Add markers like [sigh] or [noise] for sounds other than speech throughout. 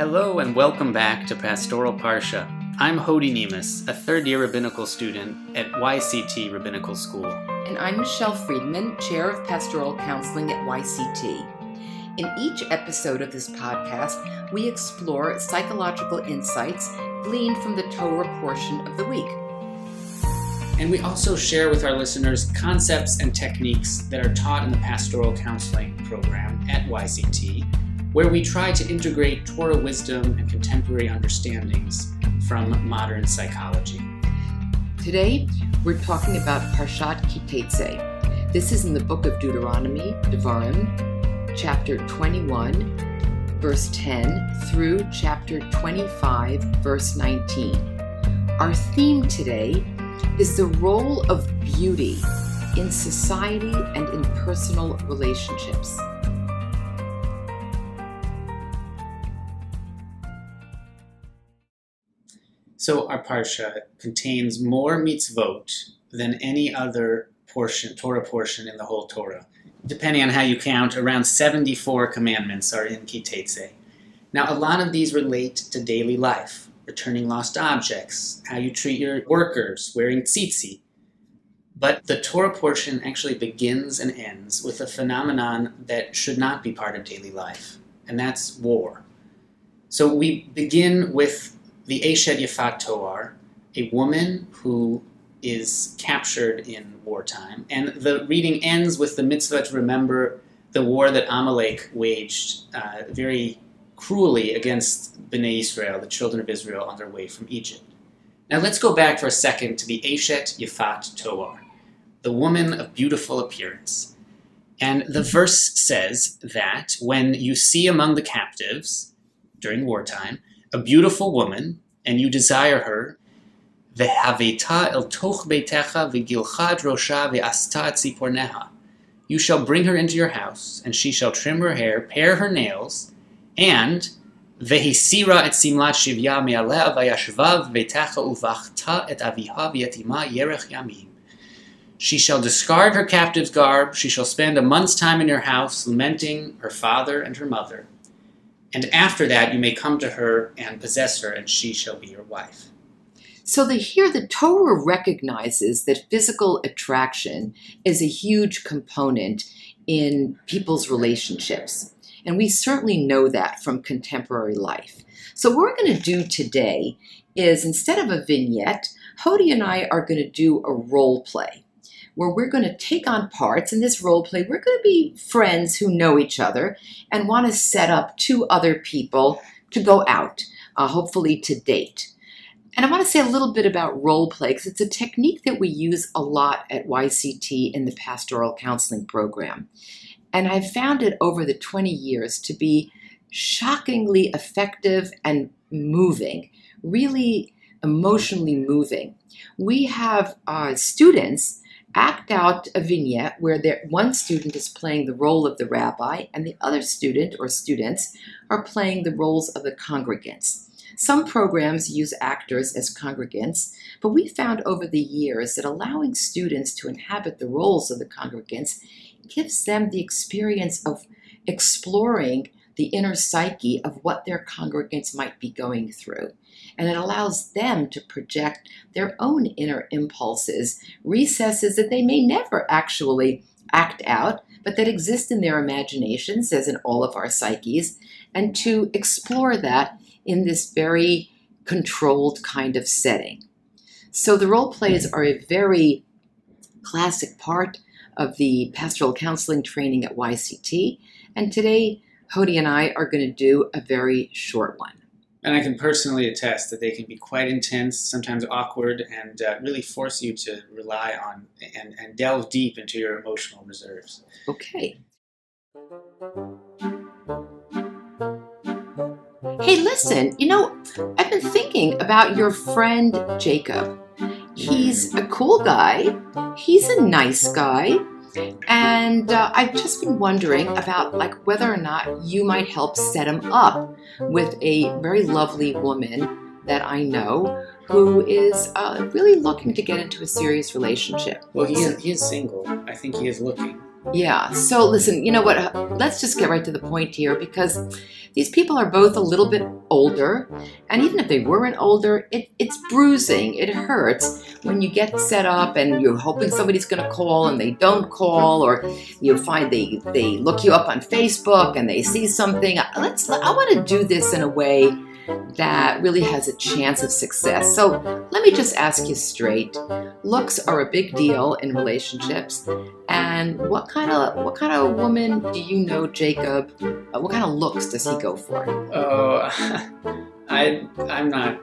Hello and welcome back to Pastoral Parsha. I'm Hody Nemes, a third year rabbinical student at YCT Rabbinical School. And I'm Michelle Friedman, Chair of Pastoral Counseling at YCT. In each episode of this podcast, we explore psychological insights gleaned from the Torah portion of the week. And we also share with our listeners concepts and techniques that are taught in the pastoral counseling program at YCT where we try to integrate Torah wisdom and contemporary understandings from modern psychology. Today, we're talking about Parshat Kitetse. This is in the book of Deuteronomy, Devarim, chapter 21, verse 10, through chapter 25, verse 19. Our theme today is the role of beauty in society and in personal relationships. So our parsha contains more mitzvot than any other portion, Torah portion in the whole Torah. Depending on how you count, around 74 commandments are in Kitetse. Now, a lot of these relate to daily life, returning lost objects, how you treat your workers, wearing tzitzi. But the Torah portion actually begins and ends with a phenomenon that should not be part of daily life, and that's war. So we begin with the Eshet Yafat Toar, a woman who is captured in wartime. And the reading ends with the mitzvah to remember the war that Amalek waged uh, very cruelly against Bnei Israel, the children of Israel, on their way from Egypt. Now let's go back for a second to the Eshet Yafat Toar, the woman of beautiful appearance. And the verse says that when you see among the captives during wartime a beautiful woman, and you desire her, Vehaveta el toch beitecha v'gilchad rosha ve'asta tziporneha. You shall bring her into your house, and she shall trim her hair, pare her nails, and vehisira et simlat shivya me'alea vayashvav ve'techa uvachta et aviha v'yatima yerech yamim. She shall discard her captive's garb, she shall spend a month's time in your house, lamenting her father and her mother. And after that, you may come to her and possess her, and she shall be your wife. So the, here, the Torah recognizes that physical attraction is a huge component in people's relationships. And we certainly know that from contemporary life. So, what we're going to do today is instead of a vignette, Hody and I are going to do a role play where we're going to take on parts in this role play. We're going to be friends who know each other and want to set up two other people to go out, uh, hopefully to date. And I want to say a little bit about role play because it's a technique that we use a lot at YCT in the pastoral counseling program. And I've found it over the 20 years to be shockingly effective and moving, really emotionally moving. We have uh, students act out a vignette where one student is playing the role of the rabbi and the other student or students are playing the roles of the congregants. Some programs use actors as congregants, but we found over the years that allowing students to inhabit the roles of the congregants gives them the experience of exploring the inner psyche of what their congregants might be going through. And it allows them to project their own inner impulses, recesses that they may never actually act out, but that exist in their imaginations, as in all of our psyches, and to explore that in this very controlled kind of setting. So the role plays are a very classic part of the pastoral counseling training at YCT. And today, Hody and I are going to do a very short one. And I can personally attest that they can be quite intense, sometimes awkward, and uh, really force you to rely on and, and delve deep into your emotional reserves. Okay. Hey, listen, you know, I've been thinking about your friend Jacob. He's a cool guy, he's a nice guy, and uh, I've just been wondering about like whether or not you might help set him up with a very lovely woman that I know who is uh, really looking to get into a serious relationship. Well, he is, he is single. I think he is looking. Yeah. So listen, you know what? Let's just get right to the point here because these people are both a little bit older, and even if they weren't older, it, it's bruising. It hurts when you get set up and you're hoping somebody's going to call and they don't call, or you find they they look you up on Facebook and they see something. Let's. I want to do this in a way that really has a chance of success. So let me just ask you straight: looks are a big deal in relationships. And what kind of what kind of woman do you know, Jacob? Uh, what kind of looks does he go for? Oh, [laughs] [laughs] I I'm not.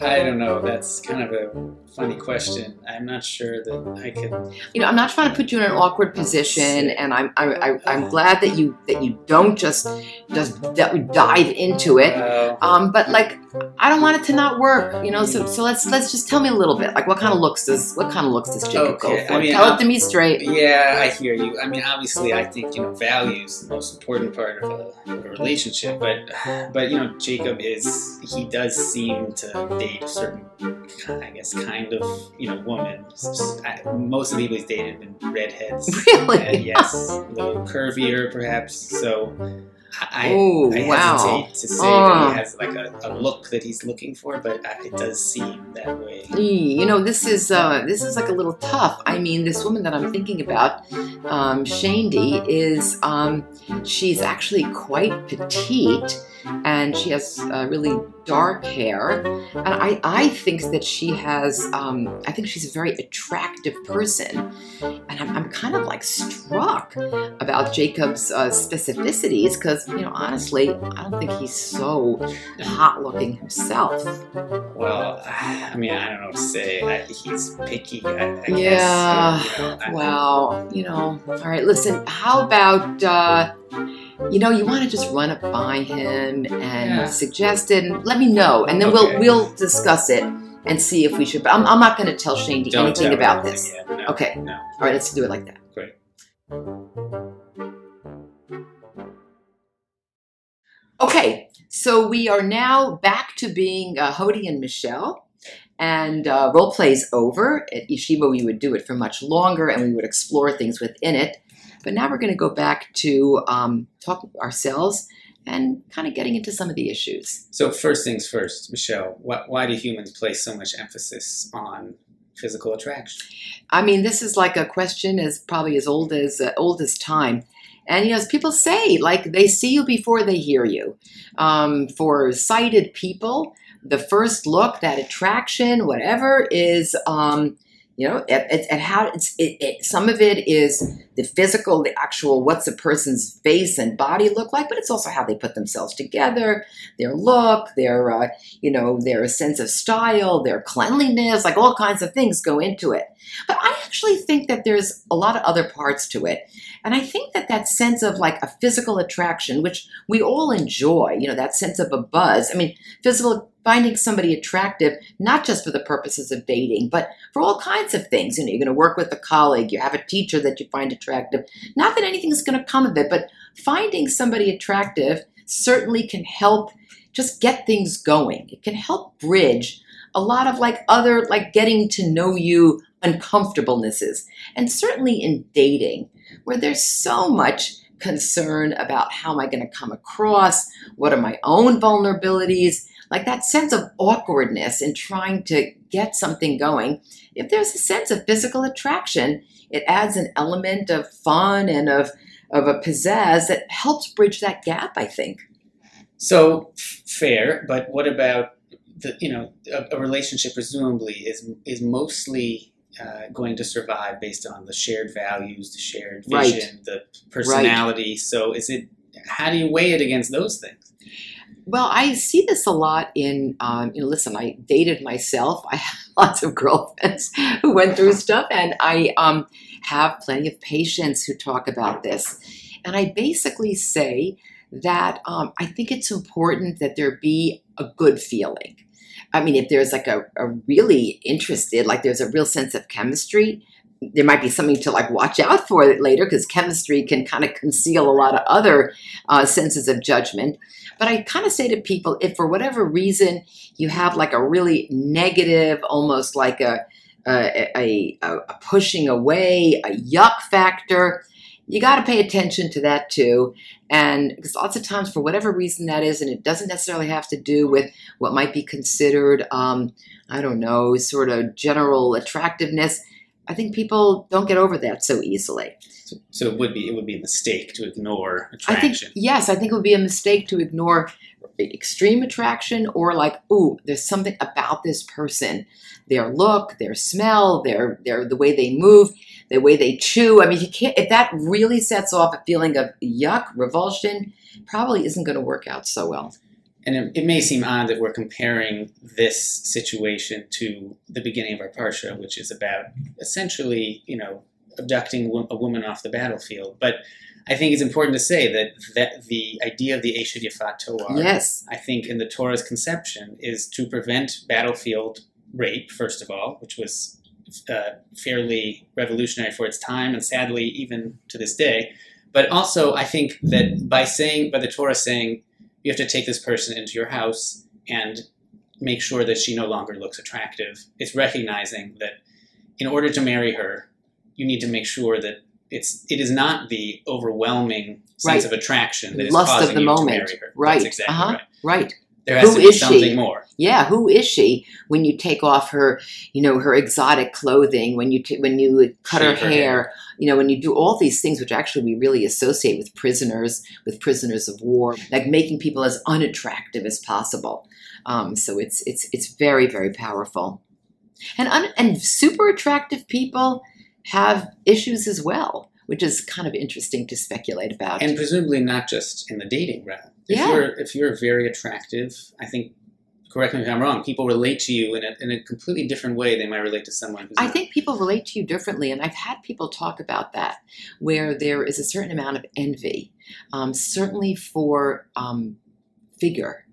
I don't know. That's kind of a funny question. I'm not sure that I can. You know, I'm not trying to put you in an awkward position, and I'm I, I, I'm glad that you that you don't just just that we dive into it. Uh, Um, but like, I don't want it to not work. You know, so so let's let's just tell me a little bit. Like, what kind of looks does what kind of looks does Jacob Okay, go for? I mean, tell I'm- it to me straight. yeah, I hear you. I mean, obviously, I think you know value is the most important part of a, of a relationship. But but you know, Jacob is he does seem to date a certain, I guess, kind of you know woman. I- Most of the people he's dated have been redheads. [laughs] Really? And yes, a little curvier, perhaps. So I, Oh, I wow. hesitate to say Oh. that he has like a, a look that he's looking for, but uh, it does seem that way. You know, this is uh, this is like a little tough. I mean, this woman that I'm thinking about, um, Shandy, is um, she's actually quite petite, and she has uh, really dark hair. And I, I think that she has, um, I think she's a very attractive person, and I'm, I'm kind of like struck about Jacob's uh, specificities because, you know, honestly, I don't think he's so hot looking himself. Well, I mean, I don't know what to say. I, he's picky, I, I Yeah. guess. You know, Wow, you know. All right, listen. How about uh, you know, you want to just run it by him and Yeah. suggest it, and let me know, and then Okay. we'll we'll discuss it and see if we should. But I'm, I'm not going to tell Shane Don't anything about this. yet. No, Okay. No. All right, let's do it like that. Great. Okay, so we are now back to being uh, Hody and Michelle. And uh, role play is over. At Yeshiva, we would do it for much longer and we would explore things within it. But now we're going to go back to um, talk ourselves and kind of getting into some of the issues. So first things first, Michelle. Why, why do humans place so much emphasis on physical attraction? I mean, this is like a question as probably as old as uh, old as time. And you know, as people say, like they see you before they hear you. Um, for sighted people, the first look, that attraction, whatever, is um, you know, it, it how it's it, it, some of it is the physical, the actual what's a person's face and body look like, but it's also how they put themselves together, their look, their uh, you know, their sense of style, their cleanliness, like all kinds of things go into it. But I actually think that there's a lot of other parts to it. And I think that that sense of like a physical attraction, which we all enjoy, you know, that sense of a buzz. I mean, physical, finding somebody attractive, not just for the purposes of dating, but for all kinds of things. You know, you're going to work with a colleague, you have a teacher that you find attractive. Not that anything's going to come of it, but finding somebody attractive certainly can help just get things going. It can help bridge a lot of like other, like getting to know you uncomfortablenesses. And certainly in dating, where there's so much concern about how am I going to come across? What are my own vulnerabilities? Like that sense of awkwardness in trying to get something going. If there's a sense of physical attraction, it adds an element of fun and of, of a pizzazz that helps bridge that gap, I think. So f- fair, but what about the you know a, a relationship presumably is is mostly uh, going to survive based on the shared values, the shared Right. vision, the personality. So is it how do you weigh it against those things? Well, I see this a lot in, um, you know, listen, I dated myself. I have [laughs] lots of girlfriends who went through stuff, and I um, have plenty of patients who talk about this. And I basically say that um, I think it's important that there be a good feeling. I mean, if there's like a, a really interested, like there's a real sense of chemistry, there might be something to like watch out for later because chemistry can kind of conceal a lot of other uh, senses of judgment. But I kind of say to people, if for whatever reason you have like a really negative, almost like a a, a, a pushing away, a yuck factor, you got to pay attention to that too. And because lots of times, for whatever reason that is, and it doesn't necessarily have to do with what might be considered, um, I don't know, sort of general attractiveness. I think people don't get over that so easily. So, so it would be it would be a mistake to ignore I think attraction. yes, I think it would be a mistake to ignore extreme attraction or like, ooh, there's something about this person, their look, their smell, their their the way they move, the way they chew. I mean, if you can't if that really sets off a feeling of yuck, revulsion, probably isn't going to work out so well. And it, it may seem odd that we're comparing this situation to the beginning of our parsha, which is about essentially, you know, abducting a woman off the battlefield. But I think it's important to say that, that the idea of the Eshut Yafat Toar, Yes. I think in the Torah's conception, is to prevent battlefield rape, first of all, which was uh, fairly revolutionary for its time and sadly even to this day. But also, I think that by saying, by the Torah saying, you have to take this person into your house and make sure that she no longer looks attractive, it's recognizing that in order to marry her, you need to make sure that it's it is not the overwhelming sense Right. of attraction that is Lust of causing the you moment. to marry her. Right. That's exactly Uh-huh. right. Right. There has Who to be is she? more. Yeah, who is she when you take off her, you know, her exotic clothing, when you t- when you cut her her hair, hair. you know, when you do all these things which actually we really associate with prisoners, with prisoners of war, like making people as unattractive as possible. Um, so it's it's it's very very powerful. And un- and super attractive people have issues as well, which is kind of interesting to speculate about. and presumably not just in the dating realm. If Yeah. you're if you're very attractive, I think. Correct me if I'm wrong. People relate to you in a, in a completely different way they might relate to someone who's I not. think people relate to you differently, and I've had people talk about that, where there is a certain amount of envy, um, certainly for um, figure.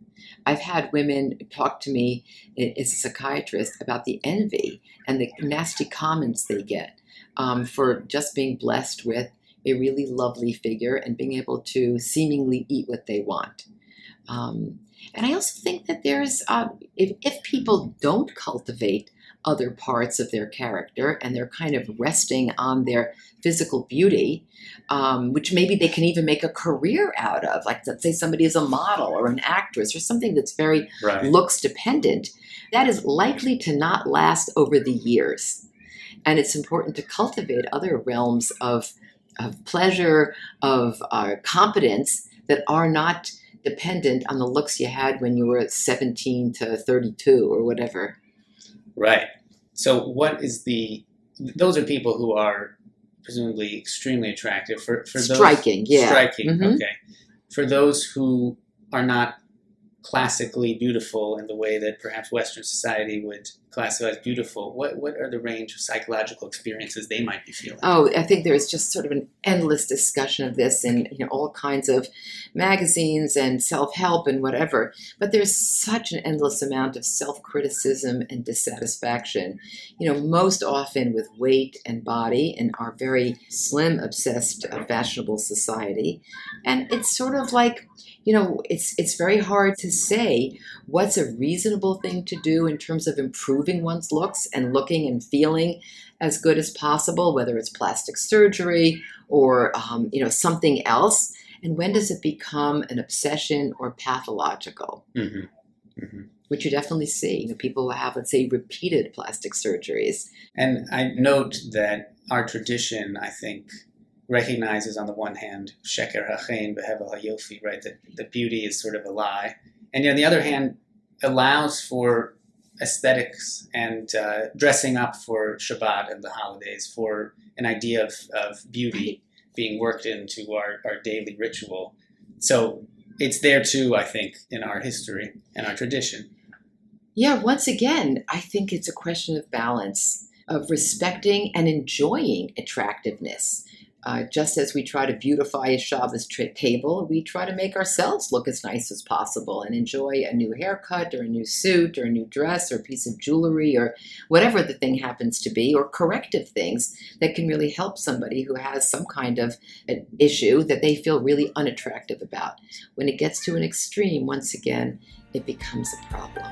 I've had women talk to me as a psychiatrist about the envy and the nasty comments they get um, for just being blessed with a really lovely figure and being able to seemingly eat what they want. Um, and I also think that there's, uh, if, if people don't cultivate other parts of their character and they're kind of resting on their physical beauty, um, which maybe they can even make a career out of. Like, let's say somebody is a model or an actress or something that's very right. looks dependent, that is likely to not last over the years. And it's important to cultivate other realms of, of pleasure, of uh, competence that are not dependent on the looks you had when you were 17 to 32 or whatever. Right. So, what is the? Those are people who are presumably extremely attractive. For for those Striking, yeah. striking. Mhm. Okay. For those who are not classically beautiful in the way that perhaps Western society would classify as beautiful, what what are the range of psychological experiences they might be feeling? Oh, I think there's just sort of an endless discussion of this in you know all kinds of magazines and self-help and whatever. But there's such an endless amount of self-criticism and dissatisfaction. You know, most often with weight and body in our very slim, obsessed, uh, fashionable society, and it's sort of like you know it's it's very hard to say what's a reasonable thing to do in terms of improving one's looks and looking and feeling as good as possible, whether it's plastic surgery or um, you know something else. And when does it become an obsession or pathological? hmm hmm Which you definitely see. You know, people who have, let's say, repeated plastic surgeries. And I note that our tradition, I think, recognizes on the one hand sheker hachein behevel hayofi, right? That the beauty is sort of a lie, and on the other hand, allows for aesthetics and uh, dressing up for Shabbat and the holidays for an idea of, of beauty being worked into our, our daily ritual. So it's there too, I think, in our history and our tradition. Yeah, once again, I think it's a question of balance, of respecting and enjoying attractiveness. Uh, just as we try to beautify a Shabbos table, we try to make ourselves look as nice as possible and enjoy a new haircut or a new suit or a new dress or a piece of jewelry or whatever the thing happens to be, or corrective things that can really help somebody who has some kind of an issue that they feel really unattractive about. When it gets to an extreme, once again, it becomes a problem.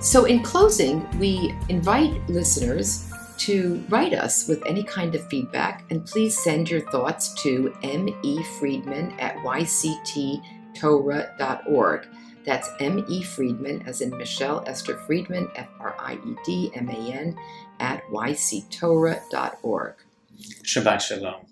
So, in closing, we invite listeners to write us with any kind of feedback, and please send your thoughts to mefriedman at yctorah.org. That's M.E. Friedman, as in Michelle Esther Friedman, F R I E D M A N, at yctorah.org. Shabbat Shalom.